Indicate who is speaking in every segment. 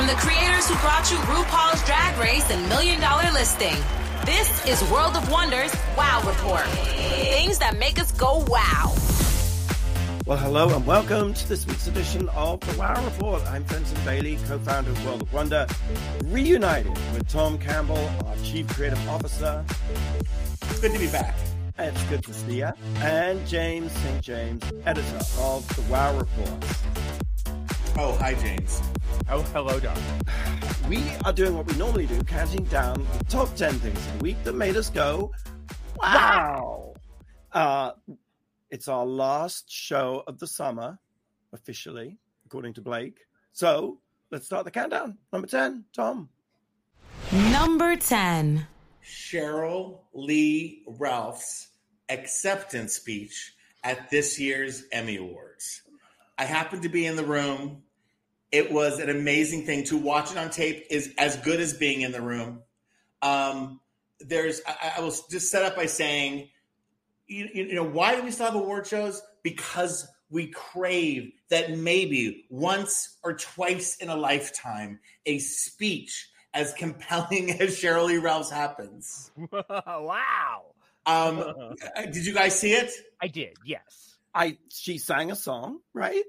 Speaker 1: from the creators who brought you RuPaul's Drag Race and Million Dollar Listing. This is World of Wonders Wow Report. Things that make us go wow.
Speaker 2: Well, hello and welcome to this week's edition of the Wow Report. I'm Fenton Bailey, co-founder of World of Wonder, reunited with Tom Campbell, our Chief Creative Officer.
Speaker 3: It's good to be back.
Speaker 2: It's good to see you. And James St. James, editor of the Wow Report.
Speaker 3: Oh, hi, James.
Speaker 4: Oh, hello, Doc.
Speaker 2: We are doing what we normally do, counting down the top 10 things of the week that made us go, wow. Uh, it's our last show of the summer, officially, according to Blake. So let's start the countdown. Number 10, Tom.
Speaker 1: Number 10.
Speaker 3: Sheryl Lee Ralph's acceptance speech at this year's Emmy Awards. I happened to be in the room. It was an amazing thing to watch it on tape. is as good as being in the room. Um, there's I, I will just set up by saying, you, you know, why do we still have award shows? Because we crave that maybe once or twice in a lifetime a speech as compelling as Sheryl Lee Ralph's happens.
Speaker 4: wow.
Speaker 3: Um, did you guys see it?
Speaker 4: I did, yes.
Speaker 2: I she sang a song, right?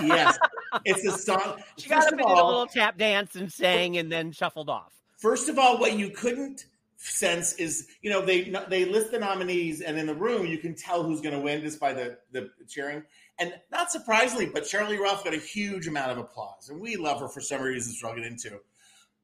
Speaker 3: Yes, it's a song.
Speaker 4: She got up and did a little tap dance and sang, and then shuffled off.
Speaker 3: First of all, what you couldn't sense is, you know, they they list the nominees, and in the room you can tell who's going to win just by the the cheering. And not surprisingly, but Lee Ralph got a huge amount of applause, and we love her for some reasons we'll get into.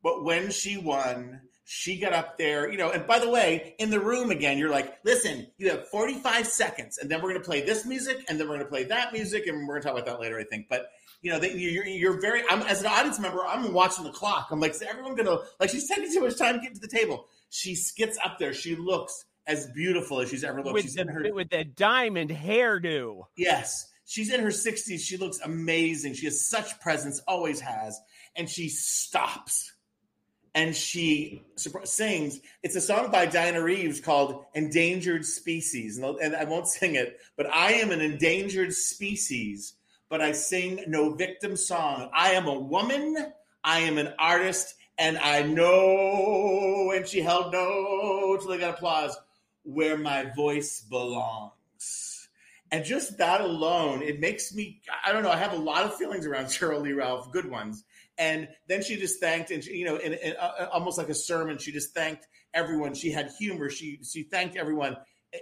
Speaker 3: But when she won, she got up there, you know, and by the way, in the room again, you're like, listen, you have 45 seconds, and then we're going to play this music, and then we're going to play that music, and we're going to talk about that later, I think. But, you know, you're, you're very, I'm, as an audience member, I'm watching the clock. I'm like, is everyone going to, like, she's taking too much time getting to the table. She gets up there. She looks as beautiful as she's ever looked.
Speaker 4: With,
Speaker 3: she's
Speaker 4: the,
Speaker 3: her,
Speaker 4: with the diamond hairdo.
Speaker 3: Yes. She's in her 60s. She looks amazing. She has such presence, always has. And she stops and she sings. It's a song by Diana Reeves called "Endangered Species," and I won't sing it, but I am an endangered species. But I sing no victim song. I am a woman. I am an artist, and I know. And she held no till they got applause. Where my voice belongs. And just that alone, it makes me, I don't know, I have a lot of feelings around Sheryl Lee Ralph, good ones. And then she just thanked, and she, you know, in, in uh, almost like a sermon, she just thanked everyone. She had humor. She she thanked everyone.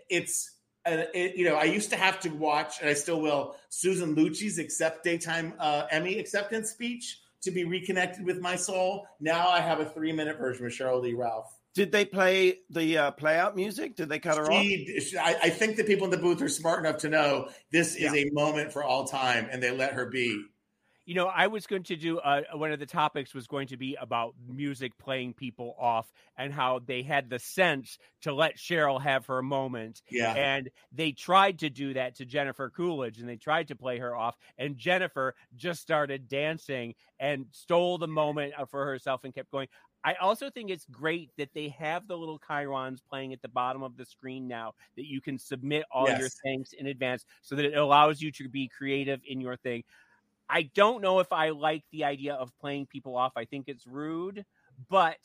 Speaker 3: It's uh, it, you know, I used to have to watch, and I still will, Susan Lucci's accept daytime uh, Emmy acceptance speech to be reconnected with my soul. Now I have a three minute version with Sheryl Lee Ralph.
Speaker 2: Did they play the uh, play out music? Did they cut her
Speaker 3: she,
Speaker 2: off?
Speaker 3: She, I, I, think the people in the booth are smart enough to know this is yeah. a moment for all time, and they let her be
Speaker 4: you know, I was going to do uh, one of the topics was going to be about music playing people off and how they had the sense to let Sheryl have her moment.
Speaker 3: Yeah.
Speaker 4: And they tried to do that to Jennifer Coolidge and they tried to play her off. And Jennifer just started dancing and stole the moment uh, for herself and kept going. I also think it's great that they have the little chyrons playing at the bottom of the screen now that you can submit all yes. your things in advance so that it allows you to be creative in your thing. I don't know if I like the idea of playing people off. I think it's rude, but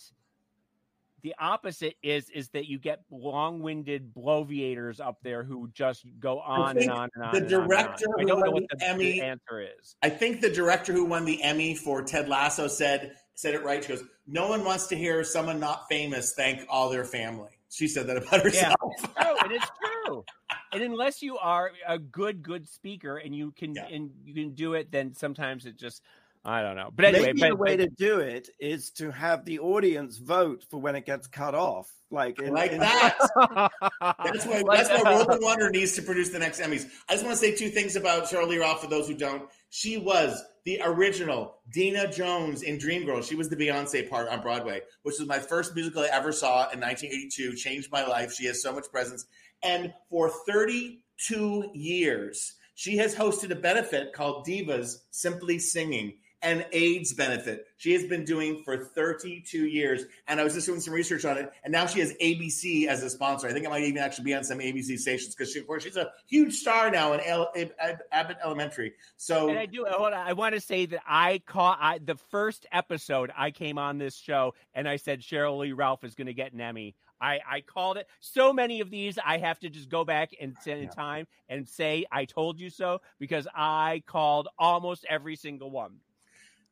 Speaker 4: the opposite is is that you get long-winded bloviators up there who just go on and on and on.
Speaker 3: The director
Speaker 4: on on.
Speaker 3: who won
Speaker 4: the,
Speaker 3: the Emmy
Speaker 4: answer is.
Speaker 3: I think the director who won the Emmy for Ted Lasso said said it right. She goes, "No one wants to hear someone not famous thank all their family." She said that about herself.
Speaker 4: Yeah, it's true. It is true and unless you are a good good speaker and you can yeah. and you can do it then sometimes it just I don't know. But anyway,
Speaker 2: maybe
Speaker 4: but,
Speaker 2: the way
Speaker 4: but,
Speaker 2: to do it is to have the audience vote for when it gets cut off, like in,
Speaker 3: like
Speaker 2: in,
Speaker 3: that. that's why that's why World of Wonder needs to produce the next Emmys. I just want to say two things about Sheryl Lee Ralph for those who don't. She was the original Deena Jones in Dreamgirls. She was the Beyonce part on Broadway, which was my first musical I ever saw in 1982. Changed my life. She has so much presence. And for 32 years, she has hosted a benefit called Divas Simply Singing an AIDS benefit. She has been doing for 32 years. And I was just doing some research on it. And now she has ABC as a sponsor. I think it might even actually be on some ABC stations because she, of course, she's a huge star now in Abbott Elementary. So,
Speaker 4: and I do. On, I want to say that I caught I, the first episode. I came on this show and I said Sheryl Lee Ralph is going to get an Emmy. I, I called it. So many of these, I have to just go back and in yeah. time and say I told you so because I called almost every single one.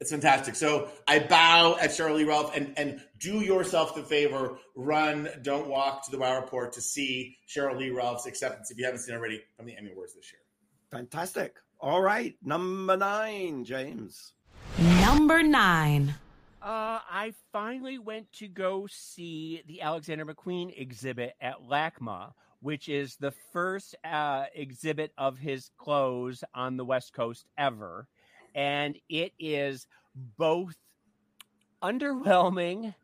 Speaker 3: It's fantastic. So I bow at Sheryl Lee Ralph and, and do yourself the favor, run, don't walk to the Wow Report to see Sheryl Lee Ralph's acceptance if you haven't seen already from the Emmy Awards this year.
Speaker 2: Fantastic. All right. Number nine, James.
Speaker 1: Number nine.
Speaker 4: Uh, I finally went to go see the Alexander McQueen exhibit at LACMA, which is the first uh, exhibit of his clothes on the West Coast ever. And it is both underwhelming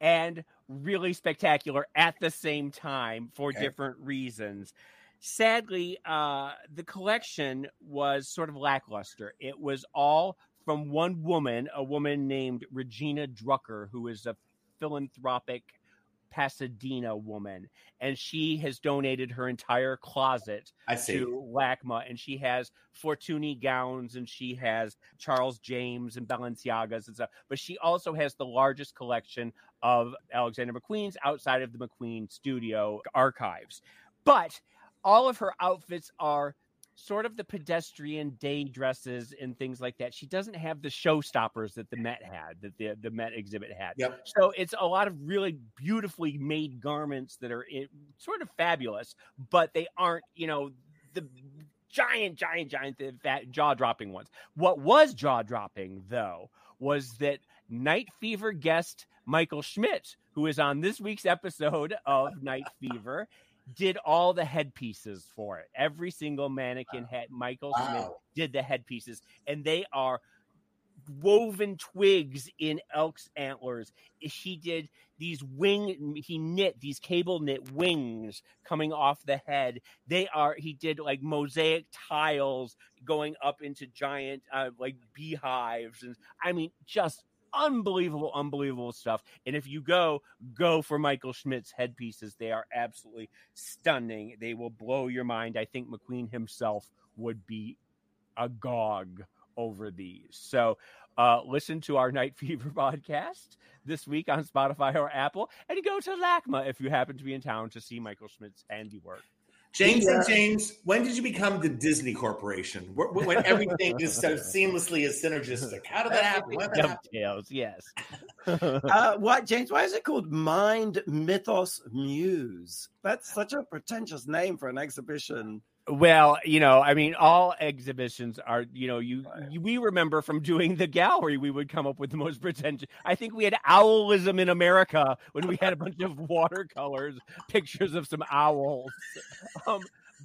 Speaker 4: and really spectacular at the same time for okay. different reasons. Sadly, uh, the collection was sort of lackluster. It was all from one woman, a woman named Regina Drucker, who is a philanthropic Pasadena woman, and she has donated her entire closet to LACMA, and she has Fortuny gowns, and she has Charles James and Balenciagas and stuff. But she also has the largest collection of Alexander McQueen's outside of the McQueen Studio archives. But all of her outfits are sort of the pedestrian day dresses and things like that. She doesn't have the showstoppers that the Met had, that the, the Met exhibit had.
Speaker 3: Yep.
Speaker 4: So it's a lot of really beautifully made garments that are in, sort of fabulous, but they aren't, you know, the giant, giant, giant, fat jaw dropping ones. What was jaw dropping, though, was that Night Fever guest Michael Schmidt, who is on this week's episode of Night Fever, did all the headpieces for it. Every single mannequin head, Michael wow. Schmidt did the headpieces, and they are woven twigs in elk's antlers. He did these wing, he knit these cable knit wings coming off the head. They are, he did like mosaic tiles going up into giant, uh, like beehives. And I mean, just unbelievable, unbelievable stuff. And if you go, go for Michael Schmidt's headpieces. They are absolutely stunning. They will blow your mind. I think McQueen himself would be agog over these. So uh, listen to our Night Fever podcast this week on Spotify or Apple, and go to LACMA if you happen to be in town to see Michael Schmidt's handiwork.
Speaker 3: James yeah. and James, when did you become the Disney Corporation? When everything is so seamlessly is synergistic? How did that happen?
Speaker 4: Dovetails, yes.
Speaker 2: uh, what, James? Why is it called Mind Mythos Muse? That's such a pretentious name for an exhibition.
Speaker 4: Well, you know, I mean, all exhibitions are, you know, you, you, we remember from doing the gallery, we would come up with the most pretentious. I think we had owlism in America when we had a bunch of watercolors, pictures of some owls. Um,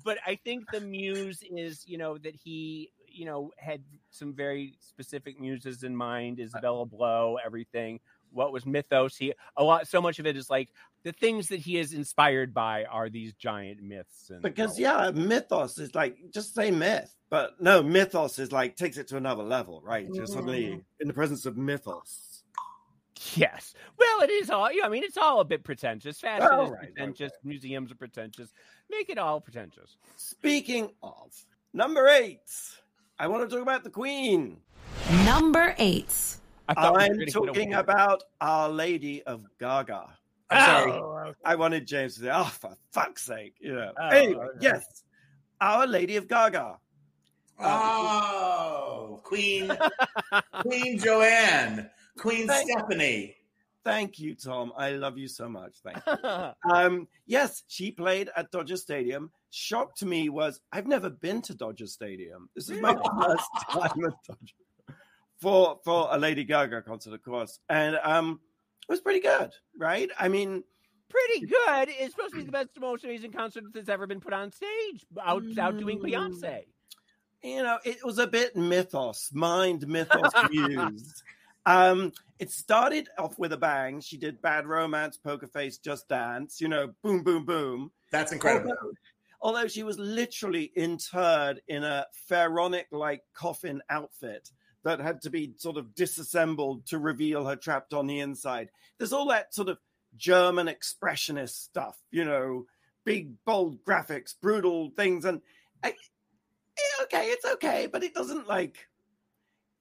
Speaker 4: but I think the muse is, you know, that he, you know, had some very specific muses in mind. Isabella Blow, everything what was mythos. He a lot so much of it is like the things that he is inspired by are these giant myths and
Speaker 2: because yeah mythos is like just say myth but no mythos is like takes it to another level right? Just suddenly mm-hmm. in the presence of mythos.
Speaker 4: Yes. Well it is all i mean it's all a bit pretentious. Fashion oh, is right, pretentious. right, right. museums are pretentious. Make it all pretentious.
Speaker 2: Speaking of number eight i want to talk about the queen.
Speaker 1: Number eight
Speaker 2: I'm talking about Our Lady of Gaga. I'm sorry. Oh, I wanted James to say, "Oh, for fuck's sake!" You know. Oh, anyway, okay. yes, Our Lady of Gaga.
Speaker 3: Oh, Queen, Queen Joanne, Queen thank, Stefani.
Speaker 2: Thank you, Tom. I love you so much. Thank you. um, yes, she played at Dodger Stadium. Shocked me was I've never been to Dodger Stadium. This is my first time at Dodger for for a Lady Gaga concert, of course, and um, it was pretty good, right? I mean,
Speaker 4: pretty good. is supposed to be the best, most amazing concert that's ever been put on stage, out outdoing Beyonce. Mm.
Speaker 2: You know, it was a bit mythos, mind mythos used. Um, it started off with a bang. She did Bad Romance, Poker Face, Just Dance. You know, boom, boom, boom.
Speaker 3: That's incredible.
Speaker 2: Although, although she was literally interred in a pharaonic like coffin outfit that had to be sort of disassembled to reveal her trapped on the inside. There's all that sort of German expressionist stuff, you know, big, bold graphics, brutal things. And I, eh, okay, it's okay, but it doesn't like.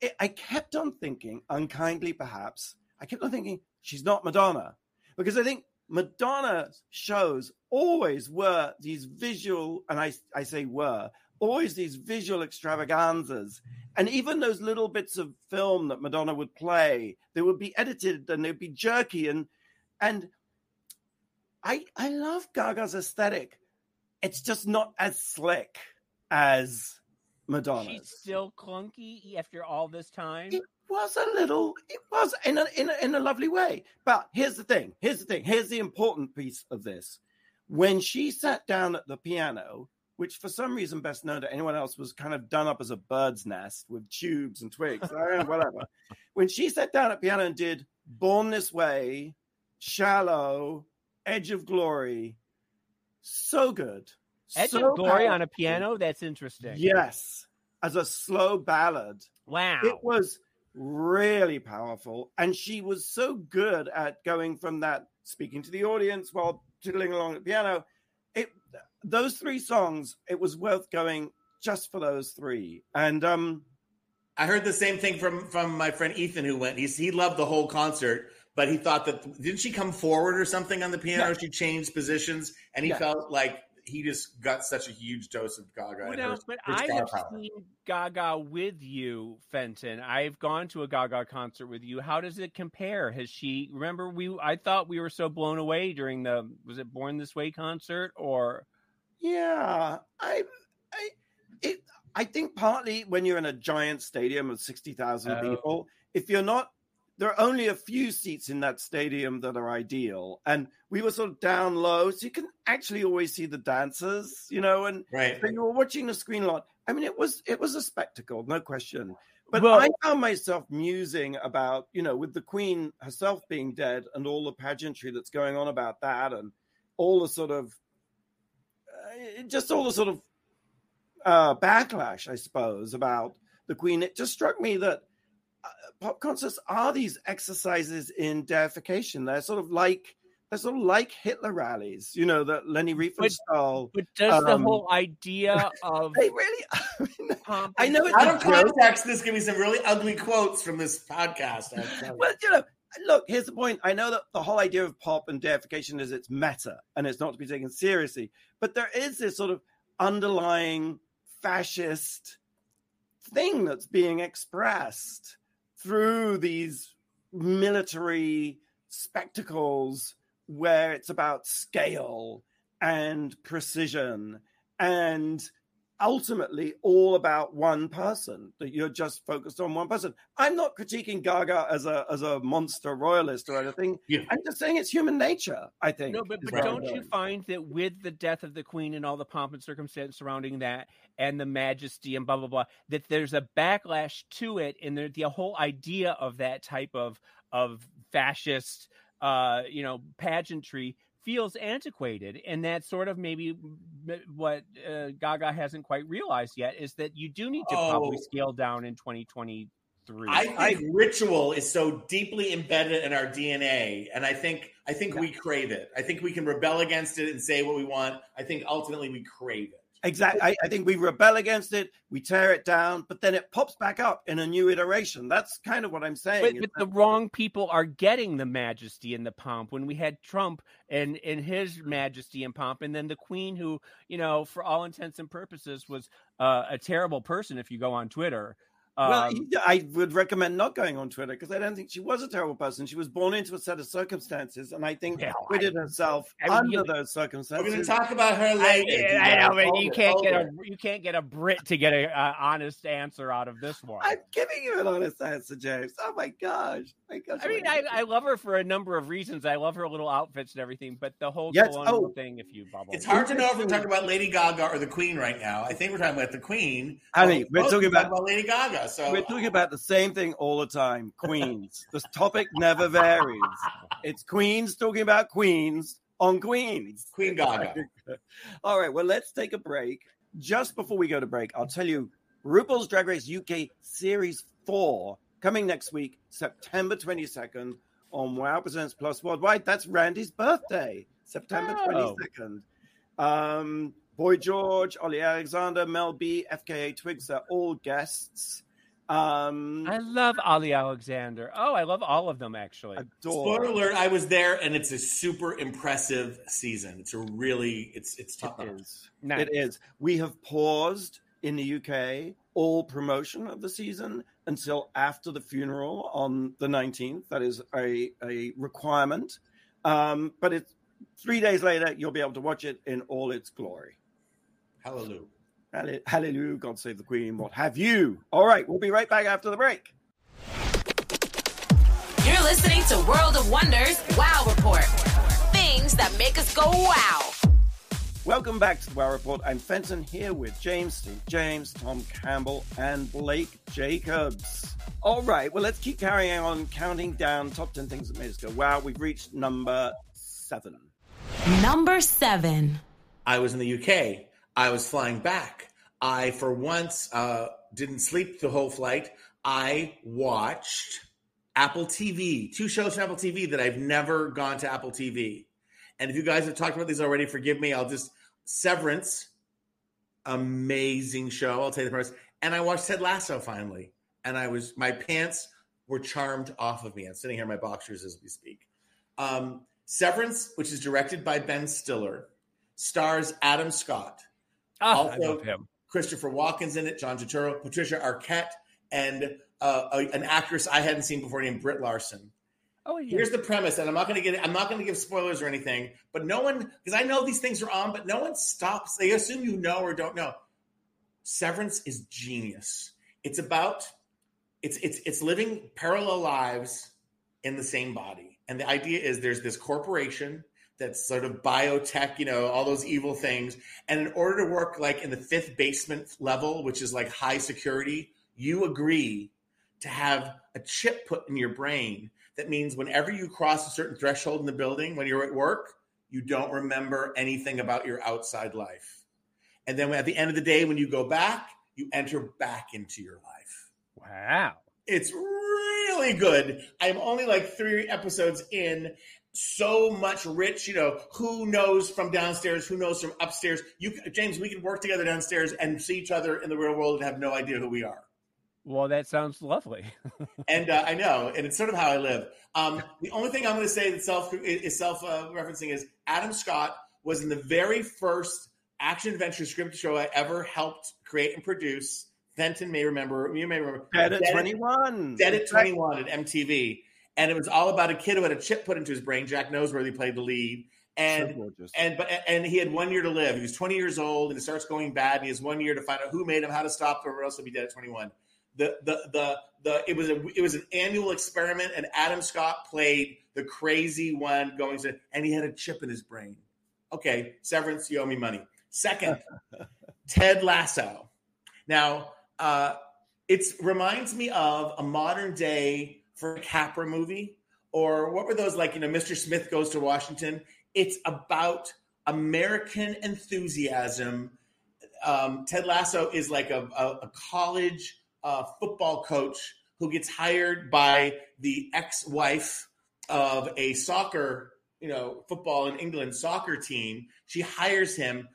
Speaker 2: It, I kept on thinking, unkindly perhaps, I kept on thinking, she's not Madonna. Because I think Madonna shows always were these visual, and I, I say were, always these visual extravaganzas. And even those little bits of film that Madonna would play, they would be edited and they'd be jerky. And and I I love Gaga's aesthetic. It's just not as slick as Madonna's.
Speaker 4: She's still clunky after all this time.
Speaker 2: It was a little. It was in a in a, in a lovely way. But here's the thing. Here's the thing. Here's the important piece of this. When she sat down at the piano, which for some reason best known to anyone else was kind of done up as a bird's nest with tubes and twigs, whatever. when she sat down at piano and did "Born This Way," "Shallow," "Edge of Glory," so good.
Speaker 4: Edge
Speaker 2: so
Speaker 4: of Glory
Speaker 2: powerful.
Speaker 4: on a piano. That's interesting.
Speaker 2: Yes, as a slow ballad.
Speaker 4: Wow.
Speaker 2: It was really powerful. And she was so good at going from that speaking to the audience while tiddling along at the piano. It those three songs, it was worth going just for those three. And um
Speaker 3: I heard the same thing from from my friend Ethan who went. He's he loved the whole concert, but he thought that didn't she come forward or something on the piano?
Speaker 2: Yeah.
Speaker 3: She changed positions, and he
Speaker 2: Yeah.
Speaker 3: felt like he just got such a huge dose of Gaga.
Speaker 4: Well,
Speaker 3: and her-
Speaker 4: but I have
Speaker 3: power.
Speaker 4: seen Gaga with you, Fenton. I've gone to a Gaga concert with you. How does it compare? Has she? Remember, we I thought we were so blown away during the was it Born This Way concert or
Speaker 2: yeah, I I it I think partly when you're in a giant stadium of 60,000
Speaker 4: Oh.
Speaker 2: people, if you're not there are only a few seats in that stadium that are ideal. And we were sort of down low, so you can actually always see the dancers, you know, and
Speaker 3: Right.
Speaker 2: so you were watching the screen a lot. I mean, it was it was a spectacle, no question. But
Speaker 4: Well-
Speaker 2: I found myself musing about, you know, with the Queen herself being dead and all the pageantry that's going on about that, and all the sort of, just all the sort of uh, backlash, I suppose, about the Queen. It just struck me that uh, pop concerts are these exercises in deification. They're sort of like they're sort of like Hitler rallies, you know, that Leni Riefenstahl.
Speaker 4: but does the
Speaker 2: Um,
Speaker 4: whole idea of
Speaker 2: They really. I, mean,
Speaker 4: pomp
Speaker 2: I know it's
Speaker 3: Out of context, this give me some really ugly quotes from this podcast. I'm telling you.
Speaker 2: Well, you know, look, here's the point. I know that the whole idea of pop and deification is it's meta and it's not to be taken seriously. But there is this sort of underlying fascist thing that's being expressed through these military spectacles where it's about scale and precision and ultimately all about one person that you're just focused on one person. I'm not critiquing gaga as a as a monster royalist or anything.
Speaker 3: Yeah.
Speaker 2: i'm just saying it's human nature i think
Speaker 4: No, but, but don't you find that with the death of the queen and all the pomp and circumstance surrounding that and the majesty and blah blah blah, that there's a backlash to it, and the, the whole idea of that type of of fascist, uh, you know, pageantry feels antiquated, and that's sort of maybe what uh, Gaga hasn't quite realized yet is that you do need to probably
Speaker 3: Oh.
Speaker 4: scale down in 2023.
Speaker 3: I think ritual is so deeply embedded in our DNA, and I think I think we crave it. I think we can rebel against it and say what we want. I think ultimately we crave it.
Speaker 2: Exactly. I, I think we rebel against it, we tear it down, but then it pops back up in a new iteration. That's kind of what I'm saying.
Speaker 4: But, but
Speaker 2: that-
Speaker 4: the wrong people are getting the majesty and the pomp. When we had Trump and and his majesty and pomp, and then the Queen, who you know, for all intents and purposes, was uh, a terrible person. If you go on Twitter, Um,
Speaker 2: he- I would recommend not going on Twitter because I don't think she was a terrible person. She was born into a set of circumstances, and I think
Speaker 4: Yeah,
Speaker 2: acquitted herself
Speaker 4: I mean,
Speaker 2: under those
Speaker 3: We're going to talk about her
Speaker 4: I,
Speaker 3: later.
Speaker 4: I know, but you can't get a you can't get a Brit to get an uh, honest answer out of this one.
Speaker 2: I'm giving you an honest answer, James. Oh my gosh, my gosh.
Speaker 4: I mean, I, I love her for a number of reasons. I love her little outfits and everything, but the whole
Speaker 2: Yes, oh.
Speaker 4: thing, if you bubble,
Speaker 3: It's hard to know if we're talking about Lady Gaga or the Queen right now. I think we're talking about the Queen.
Speaker 2: Honey,
Speaker 3: But
Speaker 2: we're talking
Speaker 3: talk
Speaker 2: about-
Speaker 3: Lady Gaga. So
Speaker 2: We're talking about the same thing all the time. Queens. the topic never varies. It's Queens talking about Queens on Queens.
Speaker 3: Queen Gaga.
Speaker 2: All right. Well, let's take a break. Just before we go to break, I'll tell you RuPaul's Drag Race UK Series 4 coming next week, September 22nd on Wow Presents Plus Worldwide. That's Randy's birthday, September
Speaker 4: Oh.
Speaker 2: 22nd. Um, Boy George, Olly Alexander, Mel B, FKA Twigs, they're all guests. Um,
Speaker 4: I love Olly Alexander. Oh, I love all of them actually.
Speaker 2: adore.
Speaker 3: Spoiler alert: I was there, and it's a super impressive season. It's a really, it's it's tough.
Speaker 2: It is.
Speaker 4: Nice.
Speaker 2: It is. We have paused in the UK all promotion of the season until after the funeral on the 19th. That is a, a requirement. Um, but it's three days later, you'll be able to watch it in all its glory.
Speaker 3: Hallelujah.
Speaker 2: Halle- Hallelujah, God save the Queen, what have you? All right, we'll be right back after the break.
Speaker 1: You're listening to World of Wonders Wow Report. Things that make us go wow.
Speaker 2: Welcome back to the Wow Report. I'm Fenton here with James, St. James, Tom Campbell, and Blake Jacobs. All right, well, let's keep carrying on counting down top 10 things that made us go wow. We've reached number seven.
Speaker 1: Number seven.
Speaker 3: I was in the UK. I was flying back. I, for once, uh, didn't sleep the whole flight. I watched Apple TV, two shows on Apple TV that I've never gone to Apple TV. And if you guys have talked about these already, forgive me. I'll just Severance, amazing show. I'll tell you the first. And I watched Ted Lasso finally, and I was my pants were charmed off of me. I'm sitting here in my boxers as we speak. Um, Severance, which is directed by Ben Stiller, stars Adam Scott,
Speaker 4: Oh, I love him.
Speaker 3: Christopher Walken's in it, John Turturro, Patricia Arquette, and uh, a- an actress I hadn't seen before named Britt Larson.
Speaker 4: Oh, yeah.
Speaker 3: Here's the premise, and I'm not going to get I'm not going to give spoilers or anything, but no one because I know these things are on, but no one stops. They assume you know or don't know. Severance is genius. It's about it's it's it's living parallel lives in the same body. And the idea is there's this corporation that's sort of biotech, you know, all those evil things. And in order to work like in the fifth basement level, which is like high security, you agree to have a chip put in your brain that means whenever you cross a certain threshold in the building when you're at work, you don't remember anything about your outside life. And then at the end of the day, when you go back, you enter back into your life.
Speaker 4: Wow.
Speaker 3: It's really good. I'm only like three episodes in. So much rich, you know, who knows from downstairs, who knows from upstairs. You, James, we can work together downstairs and see each other in the real world and have no idea who we are.
Speaker 4: Well, that sounds lovely.
Speaker 3: and uh, I know, and it's sort of how I live. Um, the only thing I'm going to say that self is self uh, referencing is Adam Scott was in the very first action adventure script show I ever helped create and produce. Fenton may remember, you may remember.
Speaker 2: Dead at
Speaker 3: Dead-
Speaker 2: 21.
Speaker 3: Dead at 21 at MTV. And it was all about a kid who had a chip put into his brain. Jack Noseworthy played the lead. And
Speaker 2: gorgeous.
Speaker 3: and but and he had one year to live. He was 20 years old, and it starts going bad. And he has one year to find out who made him, how to stop him, or else he'll be dead at 21. The the the the it was a it was an annual experiment, and Adam Scott played the crazy one going to, and he had a chip in his brain. Okay, Severance, you owe me money. Second, Ted Lasso. Now, uh, it reminds me of a modern day Frank Capra movie, or what were those like? You know, Mr. Smith goes to Washington. It's about American enthusiasm. Um, Ted Lasso is like a, a, a college uh, football coach who gets hired by the ex-wife of a soccer, you know, football in England soccer team. She hires him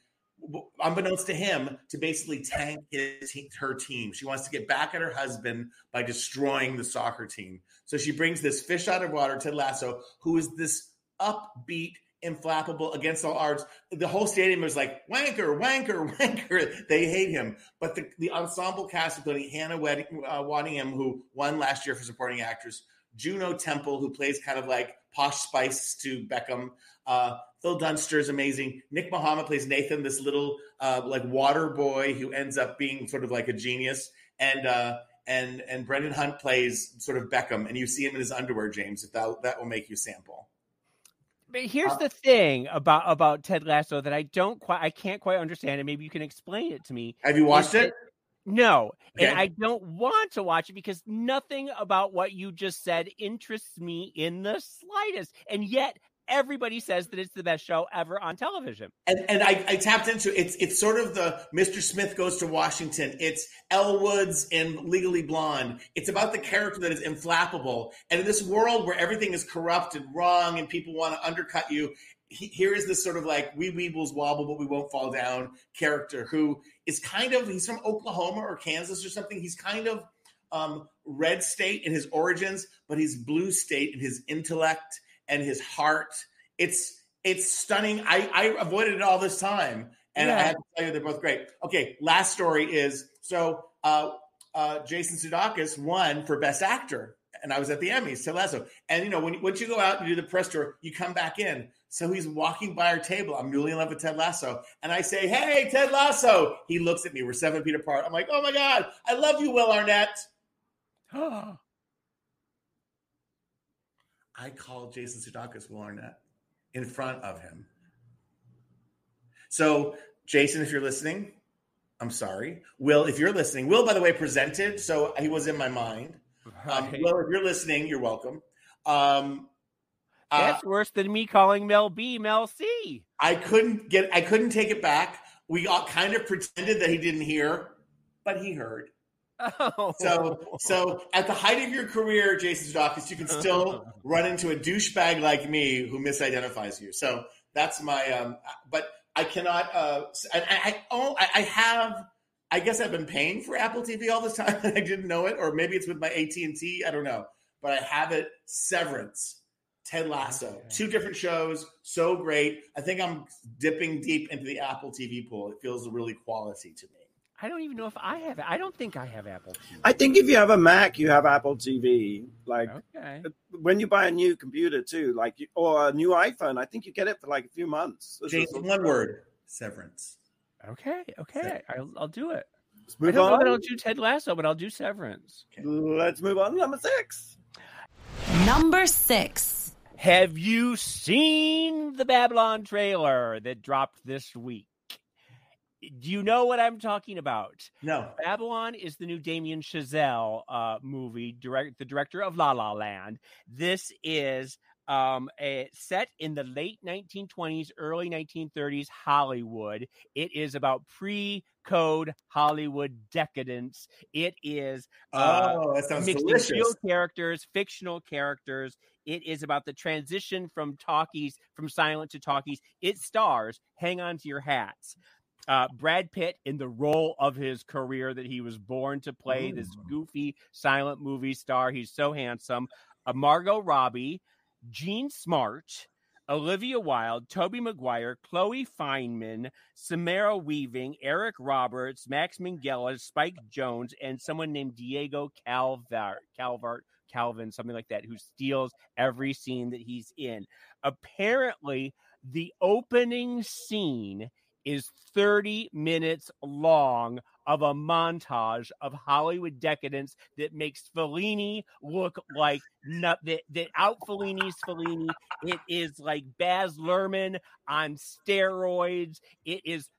Speaker 3: unbeknownst to him, to basically tank his, her team. She wants to get back at her husband by destroying the soccer team. So she brings this fish out of water, Ted Lasso, who is this upbeat, inflappable, against all odds. The whole stadium is like, wanker, wanker, wanker. They hate him. But the, the ensemble cast, including Hannah Wedding, uh, Waddingham, who won last year for supporting actress, Juno Temple, who plays kind of like Posh Spice to Beckham, uh, Phil Dunster is amazing. Nick Mohammed plays Nathan, this little uh, like water boy who ends up being sort of like a genius, and uh, and and Brendan Hunt plays sort of Beckham, and you see him in his underwear, James. If that that will make you sample.
Speaker 4: But here's
Speaker 3: Uh,
Speaker 4: the thing about about Ted Lasso that I don't quite I can't quite understand, and maybe you can explain it to me.
Speaker 3: Have you watched
Speaker 4: Is
Speaker 3: it?
Speaker 4: No,
Speaker 3: Okay.
Speaker 4: and I don't want to watch it because nothing about what you just said interests me in the slightest. And yet, everybody says that it's the best show ever on television.
Speaker 3: And and I, I tapped into it's it's sort of the Mr. Smith goes to Washington. It's Elle Woods in Legally Blonde. It's about the character that is inflappable. And in this world where everything is corrupt and wrong and people want to undercut you, he, here is this sort of like we weebles wobble but we won't fall down character who is kind of he's from Oklahoma or Kansas or something. He's kind of um, red state in his origins, but he's blue state in his intellect and his heart. It's it's stunning. I, I avoided it all this time, and yeah. I have to tell you they're both great. Okay, last story is so uh, uh, Jason Sudeikis won for Best Actor, and I was at the Emmys, Ted Lasso. And you know when once you go out and do the press tour, you come back in. So he's walking by our table. I'm newly in love with Ted Lasso, and I say, "Hey, Ted Lasso." He looks at me. We're seven feet apart. I'm like, "Oh my god, I love you, Will Arnett." I called Jason Sudeikis Will Arnett in front of him. So, Jason, if you're listening, I'm sorry. Will, if you're listening, Will, by the way, presented, so he was in my mind. Um, Will, if you're listening, you're welcome. Um,
Speaker 4: That's uh, worse than me calling Mel B Mel C.
Speaker 3: I couldn't get, I couldn't take it back. We all kind of pretended that he didn't hear, but he heard. Oh. So, so at the height of your career, Jason Sudeikis, you can still run into a douchebag like me who misidentifies you. So that's my. Um, but I cannot. Uh, I, I, oh, I, I have. I guess I've been paying for Apple TV all this time and I didn't know it, or maybe it's with my AT and T. I don't know, but I have it. Severance, Ted Lasso, okay. two different shows, so great. I think I'm dipping deep into the Apple TV pool. It feels really quality to me.
Speaker 4: I don't even know if I have it. I don't think I have Apple TV.
Speaker 2: I think if you have a Mac, you have Apple TV. Like okay. when you buy a new computer too, like or a new iPhone, I think you get it for like a few months.
Speaker 3: Jason, one word: severance.
Speaker 4: Okay, okay, I'll, I'll do it. Let's move I don't on. know that I'll do Ted Lasso, but I'll do Severance.
Speaker 2: Okay. Let's move on to number six.
Speaker 1: Number six.
Speaker 4: Have you seen the Babylon trailer that dropped this week? Do you know what I'm talking about?
Speaker 3: No.
Speaker 4: Babylon is the new Damien Chazelle uh, movie, direct the director of La La Land. This is um, a, set in the late 1920s, early 1930s Hollywood. It is about pre-code Hollywood decadence. It is
Speaker 3: uh, oh, that sounds delicious.
Speaker 4: Real characters, fictional characters. It is about the transition from talkies, from silent to talkies. It stars, hang on to your hats, uh, Brad Pitt in the role of his career that he was born to play, Ooh. this goofy silent movie star. He's so handsome. Uh, Margot Robbie, Jean Smart, Olivia Wilde, Tobey Maguire, Chloe Fineman, Samara Weaving, Eric Roberts, Max Minghella, Spike Jonze, and someone named Diego Calvert, Calvert, Calvin, something like that, who steals every scene that he's in. Apparently, the opening scene is 30 minutes long of a montage of Hollywood decadence that makes Fellini look like not, that, that out Fellini's Fellini. It is like Baz Luhrmann on steroids. It is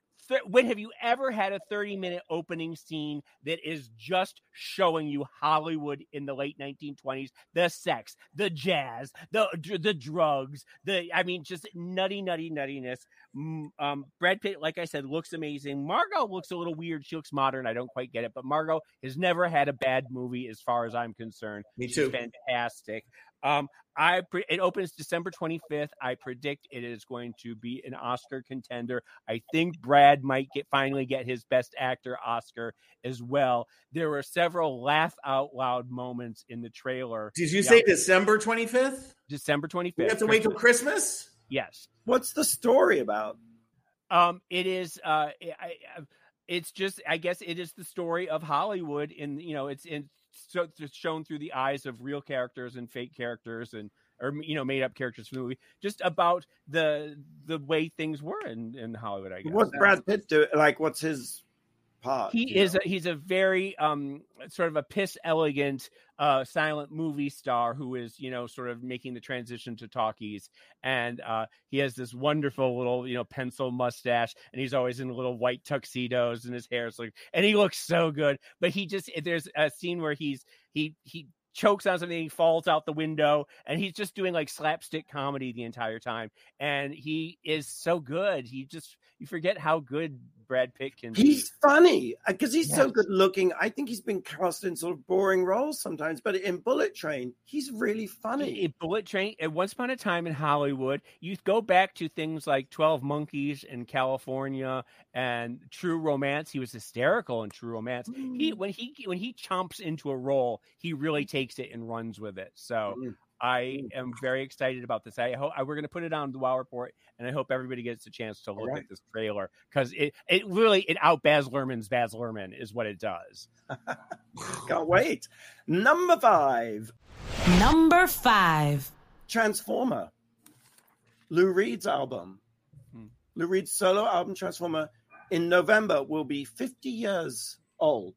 Speaker 4: when have you ever had a 30 minute opening scene that is just showing you Hollywood in the late 1920s, the sex, the jazz, the the drugs, the I mean just nutty nutty nuttiness. Um, Brad Pitt, like I said, looks amazing. Margot looks a little weird. She looks modern. I don't quite get it, but Margot has never had a bad movie as far as I'm concerned.
Speaker 3: Me too.
Speaker 4: She's fantastic. Um, I pre- it opens December 25th. I predict it is going to be an Oscar contender. I think Brad might get finally get his Best Actor Oscar as well. There were several laugh out loud moments in the trailer.
Speaker 3: Did you yeah. say December 25th?
Speaker 4: December 25th.
Speaker 3: We have to wait till Christmas.
Speaker 4: Yes.
Speaker 2: What's the story about?
Speaker 4: Um, it is. Uh, I, I, it's just. I guess it is the story of Hollywood. In you know, it's in so it's shown through the eyes of real characters and fake characters and or you know made up characters from the movie just about the the way things were in in hollywood i guess.
Speaker 2: what's brad pitt do like what's his
Speaker 4: he is a, he's a very um sort of a piss elegant uh silent movie star who is you know sort of making the transition to talkies and uh he has this wonderful little you know pencil mustache and he's always in little white tuxedos and his hair is like and he looks so good but he just there's a scene where he's he he chokes on something, he falls out the window, and he's just doing like slapstick comedy the entire time. And he is so good. He just you forget how good Brad Pitt can
Speaker 2: He's
Speaker 4: be.
Speaker 2: funny because he's so good looking. I think he's been cast in sort of boring roles sometimes, but in Bullet Train, he's really funny.
Speaker 4: In Bullet Train, at Once Upon a Time in Hollywood, you go back to things like Twelve Monkeys in Kalifornia and True Romance. He was hysterical in True Romance. He when he when he chomps into a role, he really takes it and runs with it. So
Speaker 2: Mm.
Speaker 4: I am very excited about this. I hope I, we're going to put it on the Wow Report, and I hope everybody gets a chance to look
Speaker 2: right.
Speaker 4: at this trailer because it it really it out Baz Luhrmann's Baz Luhrmann is what it does.
Speaker 2: Can't wait. Number five,
Speaker 1: Number five.
Speaker 2: Transformer. Lou Reed's album.
Speaker 4: Hmm.
Speaker 2: Lou Reed's solo album, Transformer, in November will be 50 years old.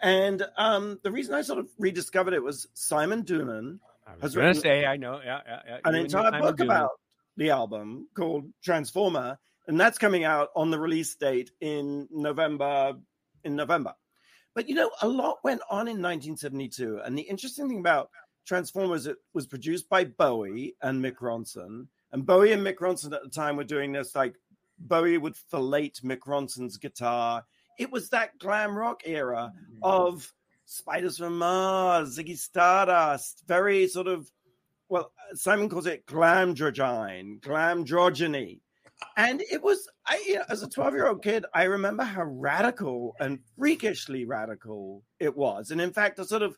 Speaker 2: And um, the reason I sort of rediscovered it was Simon Doonan,
Speaker 4: I was going to say I know yeah, yeah, yeah,
Speaker 2: an
Speaker 4: you and your
Speaker 2: entire book about the album called Transformer, and that's coming out on the release date in November. In November, but you know, a lot went on in 1972, and the interesting thing about Transformers it was produced by Bowie and Mick Ronson, and Bowie and Mick Ronson at the time were doing this like Bowie would fillet Mick Ronson's guitar. It was that glam rock era mm-hmm. of Spiders from Mars, Ziggy Stardust, very sort of, well, Simon calls it glamdrogine, glamdrogeny. And it was, I, you know, as a 12 year old kid, I remember how radical and freakishly radical it was. And in fact, a sort of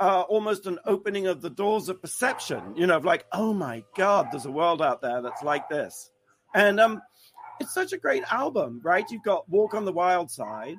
Speaker 2: uh, almost an opening of the doors of perception, you know, of like, oh my God, there's a world out there that's like this. And um, it's such a great album, right? You've got Walk on the Wild Side,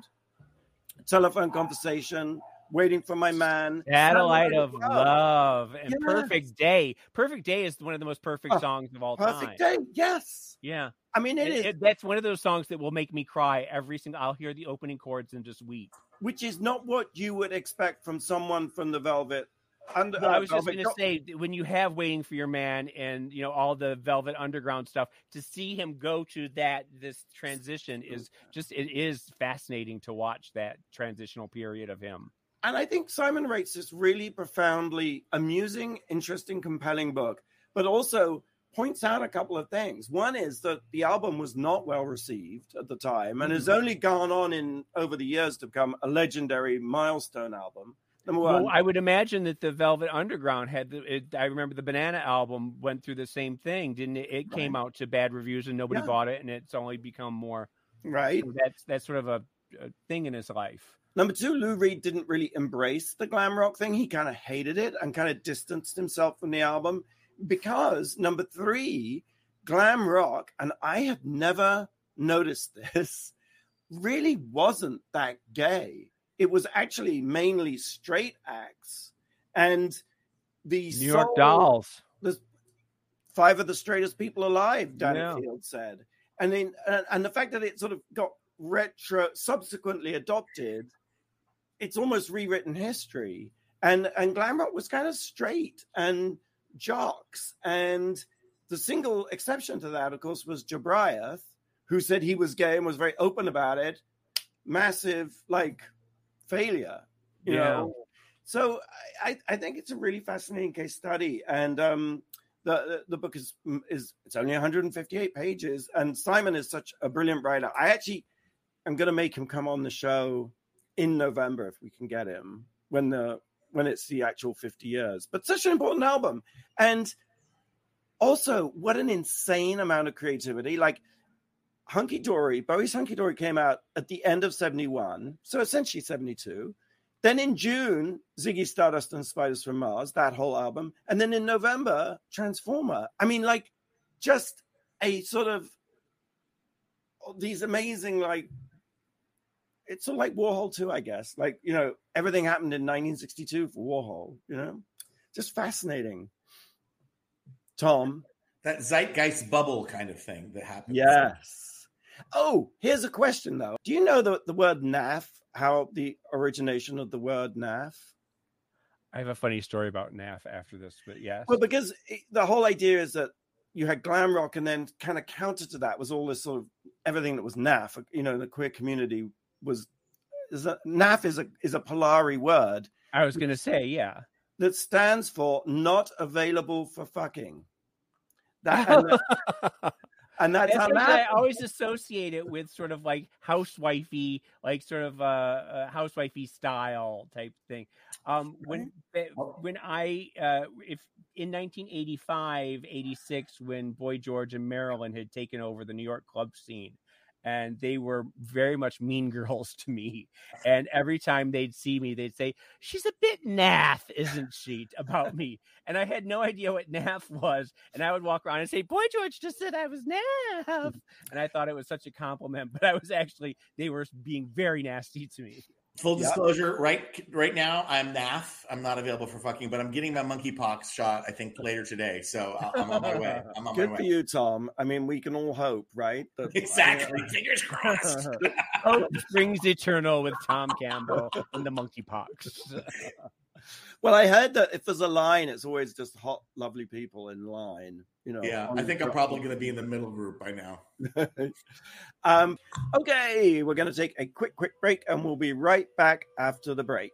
Speaker 2: Telephone Conversation, Waiting for My Man,
Speaker 4: Satellite of Love and
Speaker 2: Yes.
Speaker 4: Perfect Day. Perfect Day is one of the most perfect
Speaker 2: Oh,
Speaker 4: songs of all
Speaker 2: Perfect
Speaker 4: time.
Speaker 2: Day. Yes.
Speaker 4: Yeah,
Speaker 2: I mean, it
Speaker 4: It-
Speaker 2: is,
Speaker 4: it- that's one of those songs that will make me cry every single. I'll hear the opening chords and just weep.
Speaker 2: which is not what you would expect from someone from the Velvet. Under,
Speaker 4: I was just going to say when you have "Waiting for Your Man" and you know all the Velvet Underground stuff, to see him go to that this transition is just it is fascinating to watch that transitional period of him.
Speaker 2: And I think Simon writes this really profoundly amusing, interesting, compelling book, but also points out a couple of things. One is that the album was not well received at the time and has mm-hmm. only gone on in over the years to become a legendary milestone album. Number one.
Speaker 4: Well, I would imagine that the Velvet Underground had. The, it, I remember the Banana album went through the same thing, didn't it? It came out to bad reviews and nobody
Speaker 2: Yeah.
Speaker 4: bought it, and it's only become more.
Speaker 2: right.
Speaker 4: so That's that's sort of a, a thing in his life.
Speaker 2: Number two, Lou Reed didn't really embrace the glam rock thing. He kind of hated it and kind of distanced himself from the album because number three, glam rock, and I have never noticed this, really wasn't that gay. It was actually mainly straight acts. And the
Speaker 4: New York Dolls.
Speaker 2: the five of the straightest people alive, Danny
Speaker 4: Yeah.
Speaker 2: Field said. And then and, and the fact that it sort of got retro subsequently adopted, it's almost rewritten history. And and glam rock was kind of straight and jocks. And the single exception to that, of course, was Jobriath, who said he was gay and was very open about it. Massive like failure, you
Speaker 4: Yeah.
Speaker 2: know. So I, I think it's a really fascinating case study, and um, the the- the book is is it's only 158 pages, and Simon is such a brilliant writer. I actually am going to make him come on the show in November if we can get him when the when it's the actual 50 years. But such an important album, and also what an insane amount of creativity. Like Hunky Dory, Bowie's Hunky Dory came out at the end of 71, so essentially 72. Then in June, Ziggy Stardust and Spiders from Mars, that whole album. And then in November, Transformer. I mean, like, just a sort of oh, these amazing, like, it's sort of like Warhol too, I guess. Like, you know, everything happened in 1962 for Warhol, you know? Just fascinating. Tom.
Speaker 3: That zeitgeist bubble kind of thing that happened.
Speaker 2: Yes. Oh, here's a question though. Do you know the, the word naff? How the origination of the word naff?
Speaker 4: I have a funny story about NAF after this, but yes.
Speaker 2: Well, because the whole idea is that you had glam rock, and then kind of counter to that was all this sort of everything that was naff. You know, the queer community was is a, naff is a is a Polari word,
Speaker 4: I was going to say, yeah.
Speaker 2: that stands for not available for fucking. That, that, and that's how
Speaker 4: That's I always associate it with sort of like housewifey, like sort of a uh housewifey style type thing. Um, when when I uh, if in 1985, 86, when Boy George and Marilyn had taken over the New York club scene, and they were very much mean girls to me. And every time they'd see me, they'd say, "She's a bit naff, isn't she?" about me, and I had no idea what naff was. And I would walk around and say, "Boy George just said I was naff," and I thought it was such a compliment, but I was actually they were being very nasty to me.
Speaker 3: Full
Speaker 2: Yep.
Speaker 3: disclosure, right right now I'm NAF. I'm not available for fucking, but I'm getting my monkeypox shot. I think later today, so I- I'm on my way. I'm on
Speaker 2: good
Speaker 3: my
Speaker 2: for you, Tom. I mean, we can all hope, right? That-
Speaker 3: Exactly. Fingers crossed.
Speaker 4: Hope springs eternal with Tom Campbell and the monkeypox.
Speaker 2: Well, I heard that if there's a line, it's always just hot, lovely people in line. You know.
Speaker 3: yeah, I think I'm probably going to be in the middle group by now.
Speaker 2: um, okay, we're going to take a quick, quick break, and we'll be right back after the break.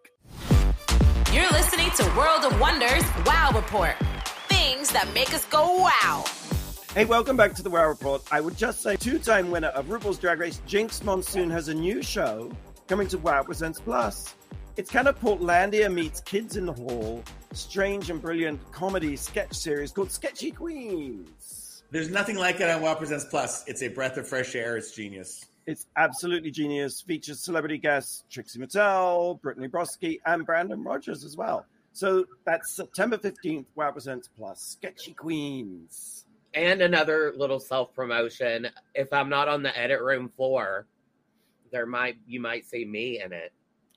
Speaker 1: You're listening to World of Wonders Wow Report. Things that make us go wow.
Speaker 2: Hey, welcome back to the Wow Report. I would just say, two-time winner of RuPaul's Drag Race, Jinkx Monsoon, has a new show coming to Wow Presents Plus. It's kind of Portlandia meets Kids in the Hall, strange and brilliant comedy sketch series called Sketchy Queens.
Speaker 3: There's nothing like it on Wow Presents Plus. It's a breath of fresh air. It's genius.
Speaker 2: It's absolutely genius. Features celebrity guests Trixie Mattel, Brittany Broski, and Brandon Rogers as well. So that's September 15th, Wow Presents Plus, Sketchy Queens.
Speaker 5: And another little self promotion. If I'm not on the edit room floor, there might you might see me in it.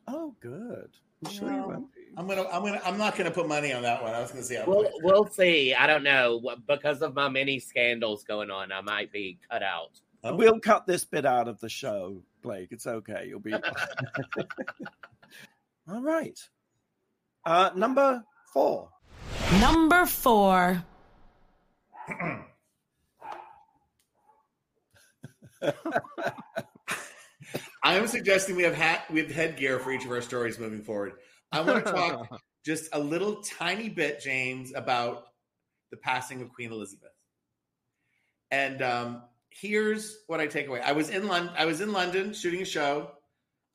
Speaker 2: Oh, good. I'm sure you
Speaker 3: Well,
Speaker 2: be.
Speaker 3: I'm gonna. I'm gonna. I'm not gonna put money on that one. I was gonna say. I'll
Speaker 5: We'll we'll see. I don't know because of my many scandals going on. I might be cut out.
Speaker 3: Oh.
Speaker 2: We'll cut this bit out of the show, Blake. It's okay. You'll be. All right. Uh, number four.
Speaker 1: Number four.
Speaker 3: I am suggesting we have hat. We have headgear for each of our stories moving forward. I want to talk just a little tiny bit, James, about the passing of Queen Elizabeth. And um, here's what I take away. I was in London. I was in London shooting a show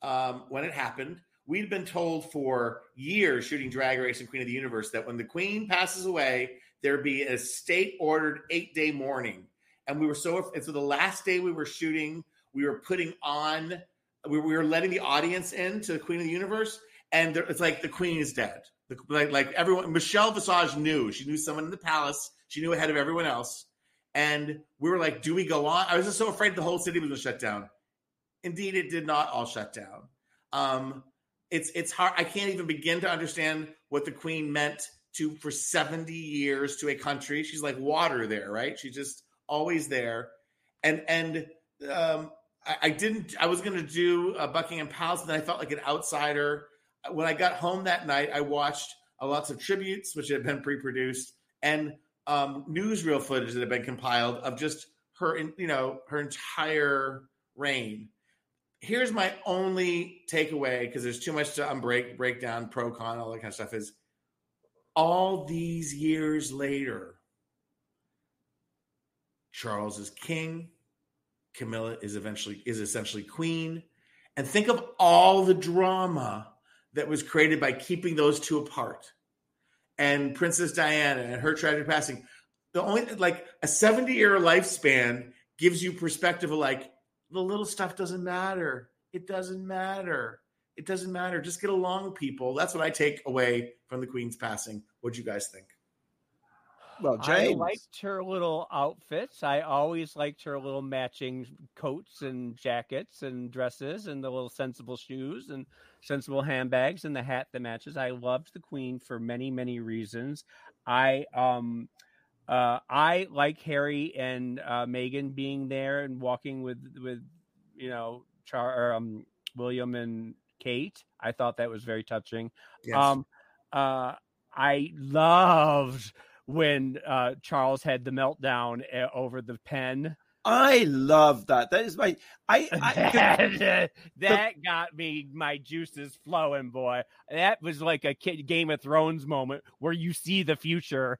Speaker 3: um, when it happened. We'd been told for years, shooting Drag Race and Queen of the Universe, that when the Queen passes away, there'd be a state-ordered eight-day mourning. And we were so. And so the last day we were shooting, we were putting on. We we were letting the audience in to the Queen of the Universe, and there, it's like the Queen is dead. The, like, like everyone, Michelle Visage knew. She knew someone in the palace. She knew ahead of everyone else. And we were like, do we go on? I was just so afraid the whole city was going to shut down. Indeed, it did not all shut down. Um, it's it's hard. I can't even begin to understand what the Queen meant to for 70 years to a country. She's like water there, right? She's just always there. And and um, I, didn't. I was going to do uh, Buckingham Palace, and I felt like an outsider. When I got home that night, I watched uh, lots of tributes, which had been pre-produced, and um, newsreel footage that had been compiled of just her, in, you know, her entire reign. Here's my only takeaway because there's too much to unbreak, break down, pro con, all that kind of stuff. Is all these years later, Charles is king, Camilla is eventually is essentially queen, and think of all the drama that was created by keeping those two apart and Princess Diana and her tragic passing. The only like a 70 year lifespan gives you perspective of like the little stuff doesn't matter. It doesn't matter. It doesn't matter. Just get along, people. That's what I take away from the Queen's passing. What'd you guys think?
Speaker 2: Well, James.
Speaker 4: I liked her little outfits. I always liked her little matching coats and jackets and dresses and the little sensible shoes and sensible handbags and the hat that matches. I loved the queen for many, many reasons. I um uh I like Harry and uh Meghan being there and walking with with you know Char um William and Kate. I thought that was very touching. Yes. Um, uh, I loved when uh, Charles had the meltdown uh, over the pen
Speaker 2: I love that. That is my I, I
Speaker 4: that, that got me my juices flowing, boy. That was like a Game of Thrones moment where you see the future.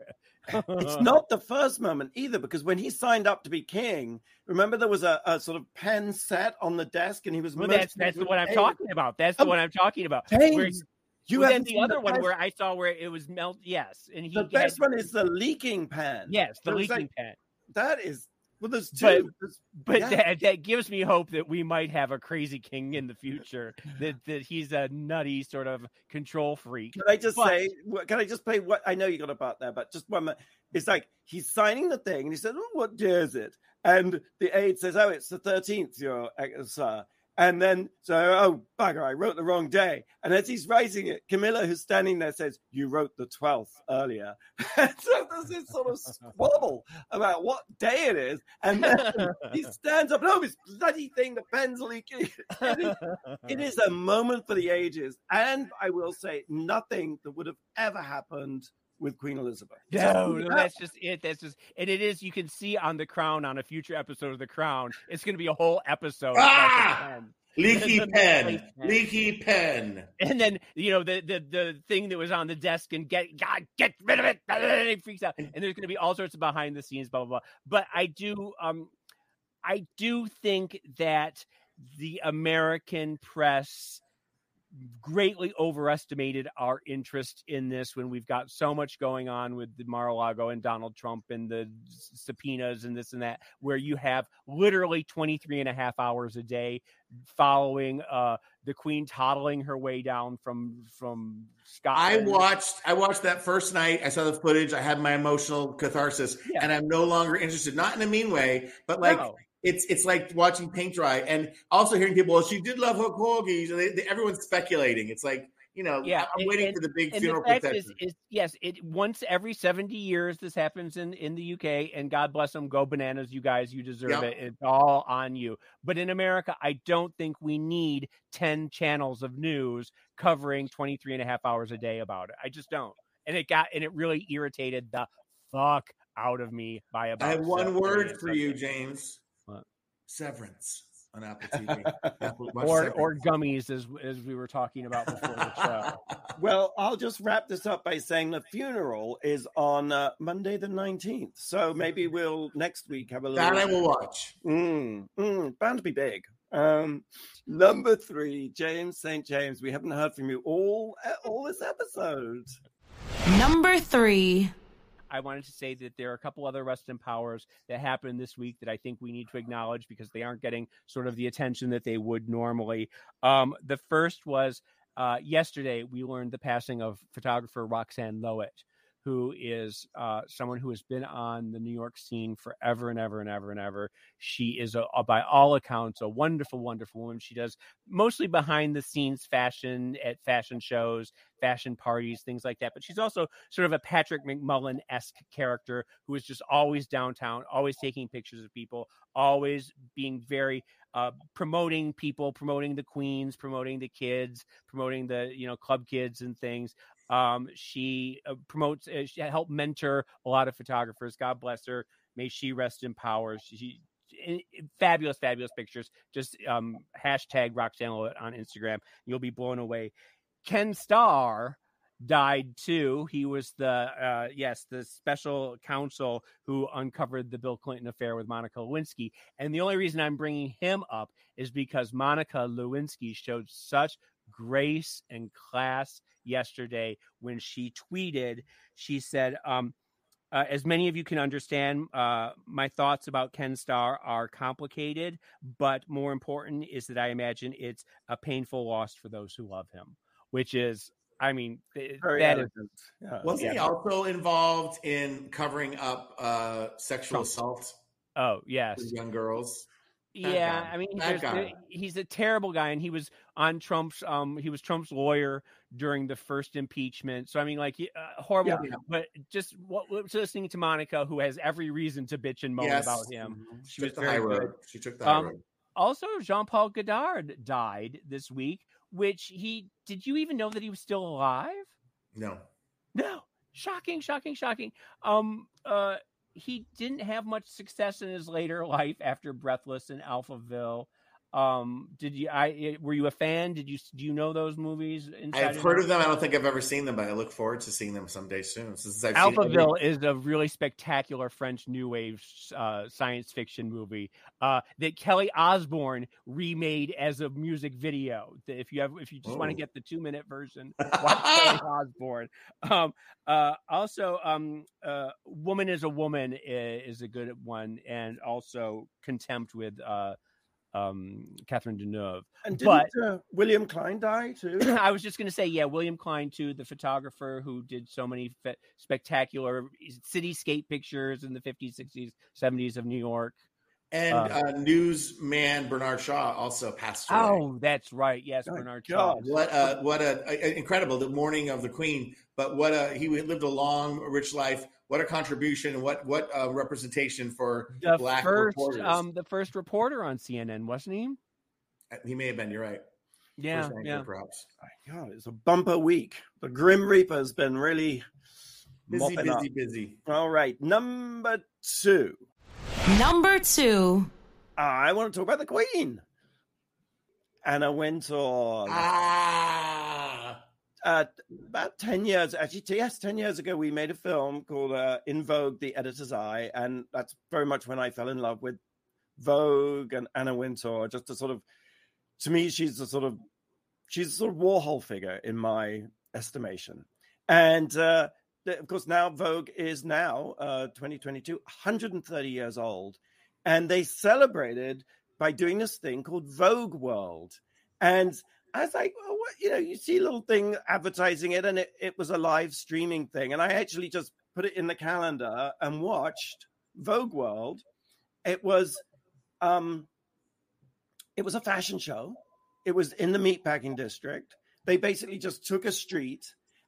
Speaker 2: it's not the first moment either, because when he signed up to be king, remember there was a, a sort of pen set on the desk, and he was.
Speaker 4: Well, that's that's the one I'm talking about. That's the one I'm talking about.
Speaker 2: James, you
Speaker 4: well, then the other one
Speaker 2: best-
Speaker 4: where I saw where it was melt. Yes, and he
Speaker 2: the
Speaker 4: had-
Speaker 2: best one is the leaking pan.
Speaker 4: Yes, the leaking
Speaker 2: like-
Speaker 4: pen.
Speaker 2: that is well. There's
Speaker 4: But-
Speaker 2: two. There's-
Speaker 4: But
Speaker 2: Yeah.
Speaker 4: that, that gives me hope that we might have a crazy king in the future. that that he's a nutty sort of control freak.
Speaker 2: Can I just
Speaker 4: But-
Speaker 2: say? Can I just play what I know you got a butt there, but just one minute. It's like he's signing the thing, and he says, oh, "What day is it?" And the aide says, "Oh, it's the thirteenth, your uh, sir." And then, so, oh, bugger, I wrote the wrong day. And as he's writing it, Camilla, who's standing there, says, You wrote the 12th earlier. And so there's this sort of squabble about what day it is. And then he stands up, and No, this bloody thing, the pen's leaking. It is, it is a moment for the ages. And I will say, nothing that would have ever happened with Queen Elizabeth.
Speaker 4: No, no, that's just it. That's just, and it is. You can see on the Crown on a future episode of the Crown. It's going to be a whole episode.
Speaker 3: Ah! Leaky pen.
Speaker 4: leaky pen.
Speaker 3: Leaky pen.
Speaker 4: And then you know the the the thing that was on the desk and get God get rid of it. And he freaks out. And there's going to be all sorts of behind the scenes blah blah blah. But I do um I do think that the American press greatly overestimated our interest in this when we've got so much going on with the Mar-a-Lago and Donald Trump and the subpoenas and this and that, where you have literally 23 and a half hours a day following uh, the queen toddling her way down from from Scotland.
Speaker 3: I watched I watched that first night. I saw the footage. I had my emotional catharsis,
Speaker 4: Yeah.
Speaker 3: and I'm no longer interested. Not in a mean way, but like
Speaker 4: No.
Speaker 3: It's it's like watching paint dry, and also hearing people. Well, she did love her corgis, and they, they, everyone's speculating. It's like you know,
Speaker 4: Yeah,
Speaker 3: I'm
Speaker 4: and-
Speaker 3: waiting
Speaker 4: and-
Speaker 3: for the big funeral
Speaker 4: the
Speaker 3: procession.
Speaker 4: is, is yes, it once every 70 years this happens in in the UK and God bless them go bananas you guys you deserve
Speaker 3: Yep.
Speaker 4: it it's all on you but in America I don't think we need 10 channels of news covering 23 and a half hours a day about it I just don't and it got and it really irritated the fuck out of me by about
Speaker 3: I have one word for you. James.
Speaker 4: What?
Speaker 3: Severance on Apple TV. Apple-
Speaker 4: or
Speaker 3: Severance.
Speaker 4: or gummies as as we were talking about before the show
Speaker 2: Well, I'll just wrap this up by saying the funeral is on uh, Monday the 19th. So maybe we'll next week have a little.
Speaker 3: that I will watch.
Speaker 2: Mm, mm, bound to be big. Um, number three, James St. James. We haven't heard from you all all this episode.
Speaker 1: Number three.
Speaker 4: I wanted to say that there are a couple other rest in powers that happened this week that I think we need to acknowledge because they aren't getting sort of the attention that they would normally. Um, the first was uh, yesterday we learned the passing of photographer Roxanne Lowit, who is uh, someone who has been on the New York scene forever and ever and ever and ever. She is, a, a- by all accounts, a wonderful, wonderful woman. She does mostly behind the scenes fashion at fashion shows, fashion parties, things like that. But she's also sort of a Patrick McMullan esque character who is just always downtown, always taking pictures of people, always being very uh, promoting people, promoting the queens, promoting the kids, promoting the you know club kids and things. Um, she uh, promotes, uh, she helped mentor a lot of photographers. God bless her. May she rest in power. She, i- i- fabulous, fabulous pictures. Just um, hashtag Roxanne on Instagram. You'll be blown away. Ken Starr died too. He was the uh, yes, the special counsel who uncovered the Bill Clinton affair with Monica Lewinsky. And the only reason I'm bringing him up is because Monica Lewinsky showed such grace and class yesterday when she tweeted. She said, um, uh, as many of you can understand, uh, my thoughts about Ken Starr are complicated, but more important is that I imagine it's a painful loss for those who love him, which is, I mean, th-
Speaker 2: Very
Speaker 4: that is.
Speaker 2: Yeah.
Speaker 3: Wasn't he also involved in covering up uh, sexual assault
Speaker 4: Oh yes,
Speaker 3: young girls?
Speaker 4: Yeah.
Speaker 3: guy.
Speaker 4: I mean,
Speaker 3: guy.
Speaker 4: the- he's a terrible guy, and he was on Trump's. Um, he was Trump's lawyer during the first impeachment. So I mean, like, uh, horrible.
Speaker 3: Yeah.
Speaker 4: But just what, listening to Monica, who has every reason to bitch and moan
Speaker 3: Yes.
Speaker 4: about him.
Speaker 3: Mhm.
Speaker 4: She
Speaker 3: She
Speaker 4: was
Speaker 3: the
Speaker 4: very
Speaker 3: high
Speaker 4: good.
Speaker 3: road. She took the high
Speaker 4: Um,
Speaker 3: road.
Speaker 4: Also, Jean Paul Godard died this week. Which he did you even know that he was still alive?
Speaker 3: No.
Speaker 4: No. Shocking, shocking, shocking. Um uh he didn't have much success in his later life after Breathless and Alphaville. Um, did you? I eh, were you a fan? Did you do you know those movies?
Speaker 3: I've heard of them. I don't think I've ever seen them, but I look forward to seeing them someday soon. Since I've
Speaker 4: Alphaville is a really spectacular French new wave uh, science fiction movie uh, that Kelly Osbourne remade as a music video. If you have, if you just want to get the two minute version, watch Kelly Osbourne Um, uh, also, um, uh, "Woman is a Woman" is a good one, and also "Contempt" with. Uh, um, Catherine Deneuve.
Speaker 2: And didn't but, uh, William Klein die too?
Speaker 4: I was just going to say, yeah, William Klein too, the photographer who did so many fe- spectacular cityscape pictures in the 50s, 60s, 70s of New York.
Speaker 3: And uh, uh, newsman Bernard Shaw also passed away.
Speaker 4: Oh, that's right. Yes, oh, Bernard Shaw.
Speaker 3: What a what a, a, incredible the morning of the Queen. But what a he lived a long, rich life what a contribution what what uh, representation for
Speaker 4: the
Speaker 3: black
Speaker 4: first,
Speaker 3: reporters.
Speaker 4: Um, the first reporter on CNN, wasn't he?
Speaker 3: Uh, he may have been. You're right.
Speaker 4: Yeah, anchor, yeah.
Speaker 3: Perhaps.
Speaker 2: God, it's a bumper week. The Grim Reaper has been really
Speaker 3: busy, busy,
Speaker 2: up.
Speaker 3: busy.
Speaker 2: All right, number two.
Speaker 1: Number two.
Speaker 2: I want to talk about the Queen. Anna Wintour.
Speaker 3: Ah
Speaker 2: uh, about 10 years, actually, yes, 10 years ago, we made a film called uh, In Vogue, The Editor's Eye. And that's very much when I fell in love with Vogue and Anna Wintour. Just a sort of, to me, she's a sort of, she's a sort of Warhol figure in my estimation. And uh, of course, now Vogue is now uh, 2022, 130 years old. And they celebrated by doing this thing called Vogue World. And I was like, well, what, you know, you see a little thing advertising it, and it, it was a live streaming thing. And I actually just put it in the calendar and watched Vogue World. It was, um, it was a fashion show. It was in the meatpacking district. They basically just took a street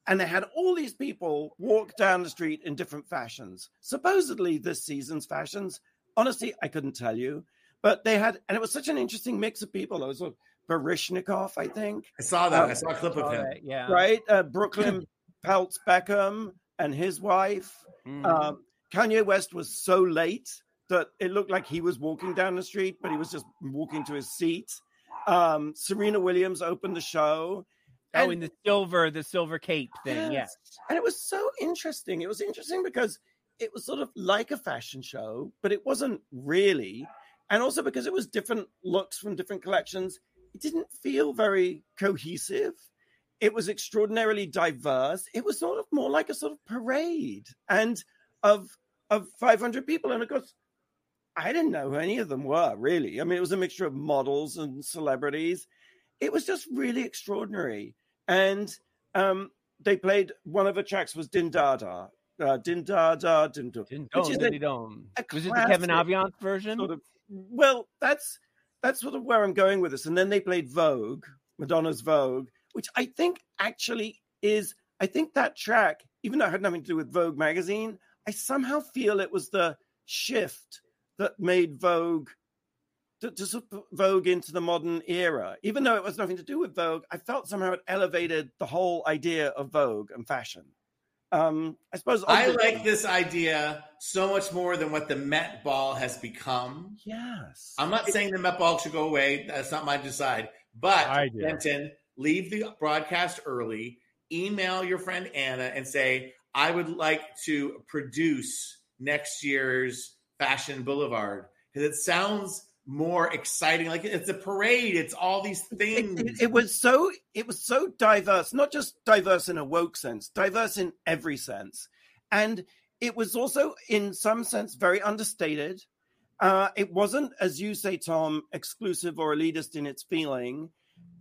Speaker 2: and they had all these people walk down the street in different fashions. Supposedly, this season's fashions. Honestly, I couldn't tell you, but they had, and it was such an interesting mix of people. There was a Baryshnikov, I think.
Speaker 3: I saw that. Um, I saw a clip of him.
Speaker 4: That, yeah.
Speaker 2: Right? Uh, Brooklyn Peltz Beckham and his wife. Mm-hmm. Um, Kanye West was so late that it looked like he was walking down the street, but he was just walking to his seat. Um, Serena Williams opened the show.
Speaker 4: Oh, and, in the silver, the silver cape thing, yes. yes.
Speaker 2: And it was so interesting. It was interesting because it was sort of like a fashion show, but it wasn't really. And also because it was different looks from different collections it didn't feel very cohesive. It was extraordinarily diverse. It was sort of more like a sort of parade and of of 500 people. And of course, I didn't know who any of them were really. I mean, it was a mixture of models and celebrities. It was just really extraordinary. And um, they played one of the tracks was Din Daa Daa. Uh, Din Daa Daa, Din
Speaker 4: Daa Daa. Is a, a Was it the Kevin Aviance version?
Speaker 2: Sort of, well, that's that's sort of where I'm going with this. And then they played Vogue, Madonna's Vogue, which I think actually is, I think that track, even though it had nothing to do with Vogue magazine, I somehow feel it was the shift that made Vogue to, to sort of Vogue into the modern era. Even though it was nothing to do with Vogue, I felt somehow it elevated the whole idea of Vogue and fashion. Um, I suppose
Speaker 3: I like this idea so much more than what the Met Ball has become.
Speaker 2: Yes,
Speaker 3: I'm not saying the Met Ball should go away. That's not my decide. But Fenton, leave the broadcast early. Email your friend Anna and say, "I would like to produce next year's Fashion Boulevard," because it sounds more exciting. Like it's a parade. It's all these things.
Speaker 2: It, it, it, was so it was so diverse, not just diverse in a woke sense, diverse in every sense, and it was also in some sense very understated. Uh, it wasn't, as you say, Tom, exclusive or elitist in its feeling,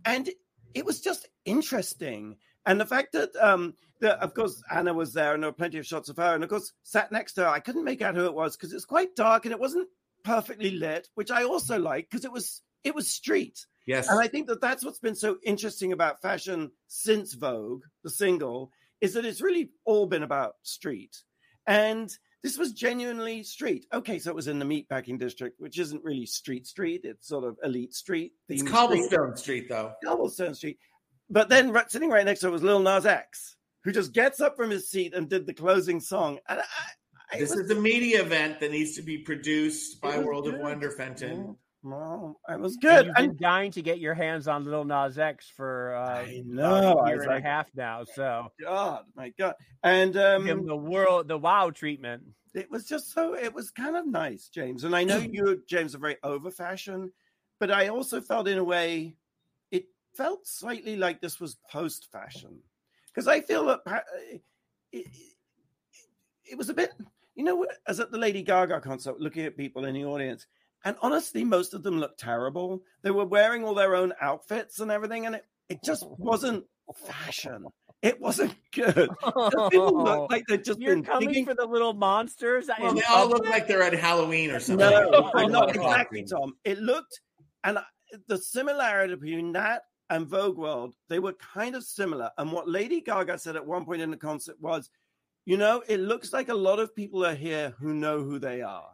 Speaker 2: and it was just interesting. And the fact that, um, that of course, Anna was there, and there were plenty of shots of her, and of course, sat next to her, I couldn't make out who it was because it's quite dark and it wasn't perfectly lit, which I also like because it was it was street.
Speaker 3: Yes,
Speaker 2: and I think that that's what's been so interesting about fashion since Vogue, the single, is that it's really all been about street, and this was genuinely street. Okay, so it was in the meatpacking district, which isn't really street street; it's sort of elite street.
Speaker 3: It's cobblestone street. street, though.
Speaker 2: Cobblestone street. But then sitting right next to it was Lil Nas X, who just gets up from his seat and did the closing song, and I,
Speaker 3: This
Speaker 2: was-
Speaker 3: is a media event that needs to be produced by
Speaker 2: was
Speaker 3: World of. Wonder, Fenton.
Speaker 2: Well, it was
Speaker 4: And
Speaker 2: good.
Speaker 4: You've been
Speaker 2: And
Speaker 4: dying to get your hands on Little Nas X for uh,
Speaker 2: I know,
Speaker 4: a
Speaker 2: I
Speaker 4: year
Speaker 2: was
Speaker 4: and
Speaker 2: like-
Speaker 4: a half now. So
Speaker 2: God, my God. And
Speaker 4: give him
Speaker 2: um,
Speaker 4: the world, the wow treatment.
Speaker 2: it was just so, it was kind of nice, James. And I know you, James, are very over fashion, but I also felt in a way, it felt slightly like this was post fashion. Because I feel that it, it, it was a bit, you know, as at the Lady Gaga concert, looking at people in the audience, and honestly, most of them looked terrible. They were wearing all their own outfits and everything, and it, it just wasn't fashion. It wasn't good. The people look like they've just
Speaker 4: You're
Speaker 2: been
Speaker 4: coming
Speaker 2: digging
Speaker 4: for the little monsters.
Speaker 3: Well,
Speaker 4: in
Speaker 3: they all look like they're at Halloween or something.
Speaker 2: No,
Speaker 3: Like,
Speaker 2: not exactly. Tom. It looked, and I- the similarity between that and Vogue World, they were kind of similar. And what Lady Gaga said at one point in the concert was, you know, it looks like a lot of people are here who know who they are.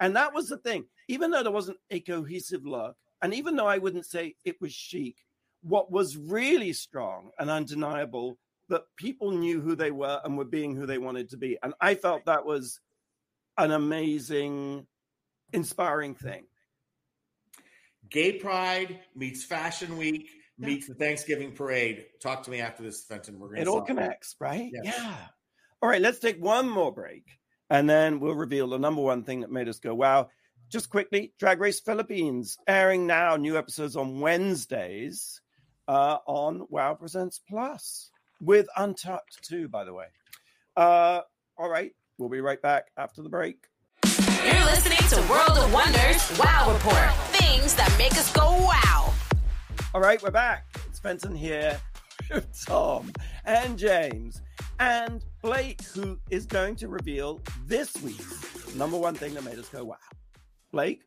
Speaker 2: And that was the thing. Even though there wasn't a cohesive look, and even though I wouldn't say it was chic, what was really strong and undeniable that people knew who they were and were being who they wanted to be. And I felt that was an amazing, inspiring thing.
Speaker 3: Gay Pride meets Fashion Week meets the Thanksgiving Parade. Talk to me after this, Fenton. We're going
Speaker 2: It all connects, right?
Speaker 3: Yes.
Speaker 2: Yeah. All right, let's take one more break and then we'll reveal the number one thing that made us go, wow. Just quickly, Drag Race Philippines airing now, new episodes on Wednesdays uh, on Wow Presents Plus with Untucked, too, by the way. Uh, all right, we'll be right back after the break.
Speaker 1: You're listening to World of Wonders Wow Report. Things that make us go wow.
Speaker 2: All right, we're back. It's Fenton here with Tom and James and Blake, who is going to reveal this week's number one thing that made us go wow. Blake,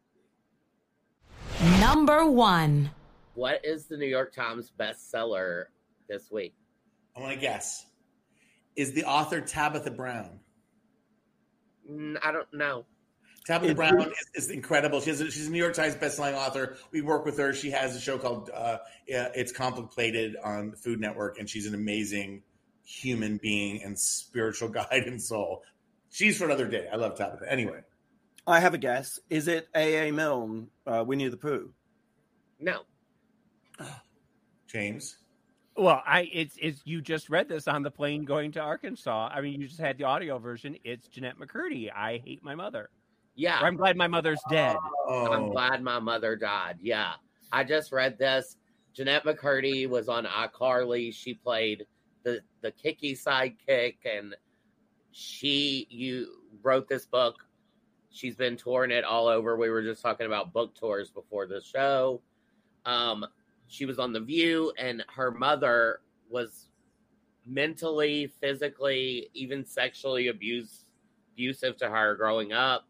Speaker 1: Number one.
Speaker 5: What is the New York Times bestseller this week?
Speaker 3: I want to guess. Is the author Tabitha Brown?
Speaker 5: Mm, I don't know.
Speaker 3: Tabitha
Speaker 2: It-
Speaker 3: Brown is, is incredible. She's a, she's a New York Times bestselling author. We work with her. She has a show called uh, "It's Complicated" on the Food Network, and she's an amazing human being and spiritual guide and soul. She's for another day. I love Tabitha. Anyway,
Speaker 2: I have a guess. Is it A.A. Milne, uh, Winnie the Pooh?
Speaker 5: No.
Speaker 3: James.
Speaker 4: Well, I it's it's you just read this on the plane going to Arkansas. I mean, you just had the audio version. It's Jennette McCurdy. I hate my mother.
Speaker 5: Yeah.
Speaker 4: Or I'm glad my mother's dead.
Speaker 3: Oh,
Speaker 5: I'm glad my mother died. Yeah. I just read this. Jennette McCurdy was on iCarly. She played the the kicky sidekick and she you wrote this book. She's been touring it all over. We were just talking about book tours before the show. Um she was on The View and her mother was mentally, physically, even sexually abused abusive to her growing up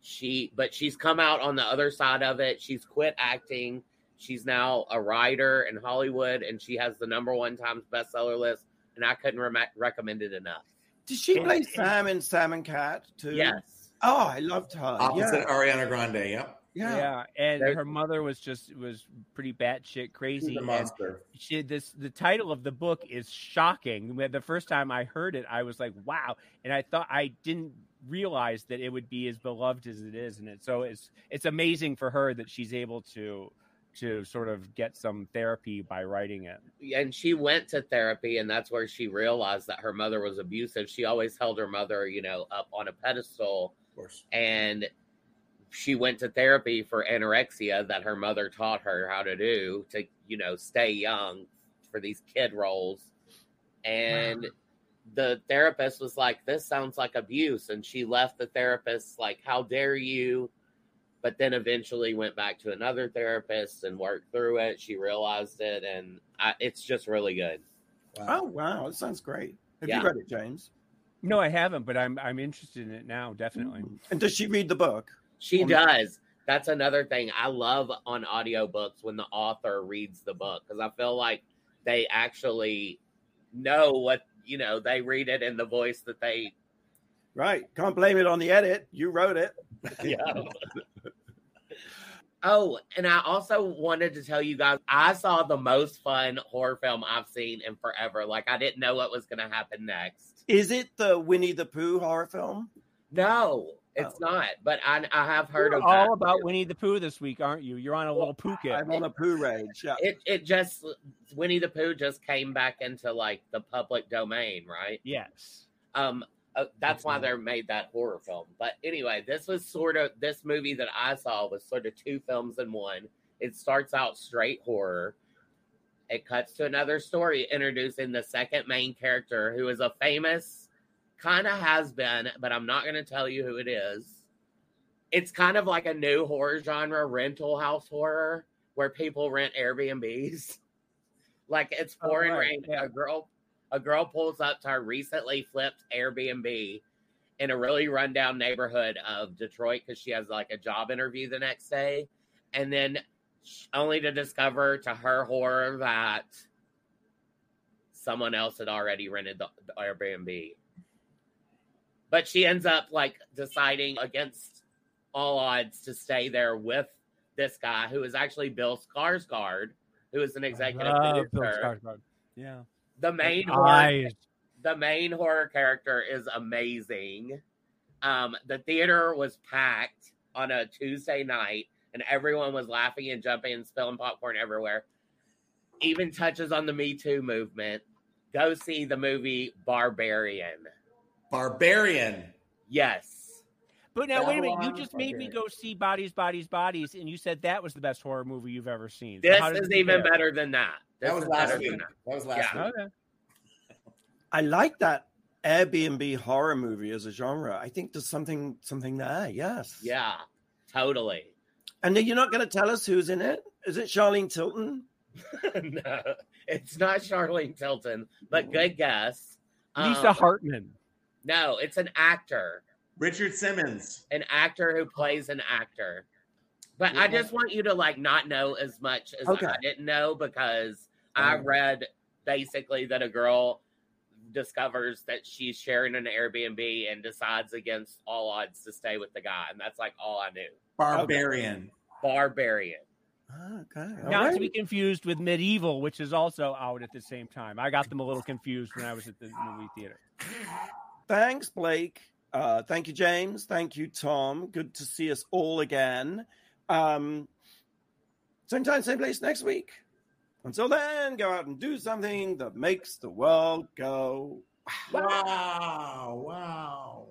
Speaker 5: she but she's come out on the other side of it she's quit acting she's now a writer in hollywood and she has the number one times bestseller list and i couldn't re- recommend it enough
Speaker 2: Did she play
Speaker 4: and-
Speaker 2: Sam in Sam and Cat too?
Speaker 5: yes
Speaker 2: Oh, I loved her.
Speaker 3: opposite
Speaker 2: Yeah.
Speaker 3: Ariana Grande. Yep,
Speaker 2: yeah.
Speaker 4: Yeah, and
Speaker 5: There-
Speaker 4: her mother was just was pretty batshit
Speaker 3: she's
Speaker 4: crazy.
Speaker 3: a
Speaker 4: and
Speaker 3: monster.
Speaker 4: she this the title of the book is shocking. The first time I heard it, I was like, "Wow!" And I thought I didn't realize that it would be as beloved as it is, and it so it's it's amazing for her that she's able to to sort of get some therapy by writing it.
Speaker 5: and she went to therapy and that's where she realized that her mother was abusive. She always held her mother you know up on a pedestal.
Speaker 3: Of course.
Speaker 5: and she went to therapy for anorexia that her mother taught her how to do to you know stay young for these kid roles. And the therapist was like this sounds like abuse. And she left the therapist like how dare you but then eventually went back to another therapist and worked through it she realized it and I, it's just really good
Speaker 3: Wow.
Speaker 2: Oh wow, that sounds great. Have
Speaker 5: Yeah.
Speaker 2: you read it, James?
Speaker 4: No, I haven't, but I'm I'm interested in it now. Definitely. Mm.
Speaker 2: And does she read the book?
Speaker 5: She does. That's another thing I love on audiobooks when the author reads the book because I feel like they actually know what, you know, they read it in the voice that they,
Speaker 2: Right. Can't blame it on the edit. You wrote it.
Speaker 5: yeah. Oh, and I also wanted to tell you guys I saw the most fun horror film I've seen in forever. Like I didn't know what was going to happen next.
Speaker 2: Is it the Winnie the Pooh horror film?
Speaker 5: No, it's
Speaker 2: Oh.
Speaker 5: not. But I, I have heard
Speaker 4: You're
Speaker 5: of
Speaker 4: all
Speaker 5: that.
Speaker 4: about Winnie the Pooh this week, aren't you? You're on a little poo kick.
Speaker 2: I'm on a poo rage. Yeah.
Speaker 5: It it just Winnie the Pooh just came back into like the public domain, right?
Speaker 4: Yes.
Speaker 5: Um, uh, that's why they made that horror film. But anyway, this was sort of this movie that I saw was sort of two films in one. It starts out straight horror. It cuts to another story introducing the second main character, who is a famous, kind of has been, but I'm not going to tell you who it is. It's kind of like a new horror genre, rental house horror, where people rent Airbnbs. Like it's
Speaker 4: Oh,
Speaker 5: pouring
Speaker 4: right,
Speaker 5: rain.
Speaker 4: yeah.
Speaker 5: A girl, a girl pulls up to a recently flipped Airbnb in a really rundown neighborhood of Detroit because she has like a job interview the next day, and then only to discover to her horror that someone else had already rented the, the Airbnb. But she ends up like deciding against all odds to stay there with this guy who is actually Bill Skarsgård, who is an executive producer.
Speaker 4: Yeah.
Speaker 5: The main horror
Speaker 4: Eyes.
Speaker 5: the main horror character is amazing. Um, the theater was packed on a Tuesday night, and everyone was laughing and jumping and spilling popcorn everywhere. Even touches on the Me Too movement. Go see the movie Barbarian.
Speaker 3: Barbarian.
Speaker 5: Yes.
Speaker 4: But now wait a minute, you just made me go see Bodies, Bodies, Bodies, and you said that was the best horror movie you've ever seen. So
Speaker 5: This
Speaker 4: how
Speaker 5: is even
Speaker 4: compare?
Speaker 5: better than that. This
Speaker 3: That was last
Speaker 5: better
Speaker 3: week. That
Speaker 5: that.
Speaker 3: was last
Speaker 5: Yeah.
Speaker 3: week.
Speaker 4: Okay.
Speaker 2: I like that Airbnb horror movie as a genre. I think there's something something there. Yes.
Speaker 5: Yeah, totally.
Speaker 2: And then you're not going to tell us who's in it? Is it Charlene Tilton?
Speaker 5: no, it's not Charlene Tilton, but good guess.
Speaker 4: Lisa
Speaker 5: Um,
Speaker 4: Hartman.
Speaker 5: No, it's an actor.
Speaker 3: Richard Simmons.
Speaker 5: an actor who plays an actor. But I just want you to like not know as much as
Speaker 2: Okay.
Speaker 5: I didn't know because I
Speaker 3: Mhm.
Speaker 5: read basically that a girl discovers that she's sharing an Airbnb and decides against all odds to stay with the guy, and that's like all I knew.
Speaker 3: Barbarian.
Speaker 5: Barbarian.
Speaker 2: Ah, Okay. all
Speaker 4: Not to be confused with Medieval, which is also out at the same time. I got them a little confused when I was at the movie theater.
Speaker 2: Thanks, Blake. Uh, thank you, James. Thank you, Tom. Good to see us all again. Um, same time, same place next week. Until then, go out and do something that makes the world go.
Speaker 3: Wow. Wow.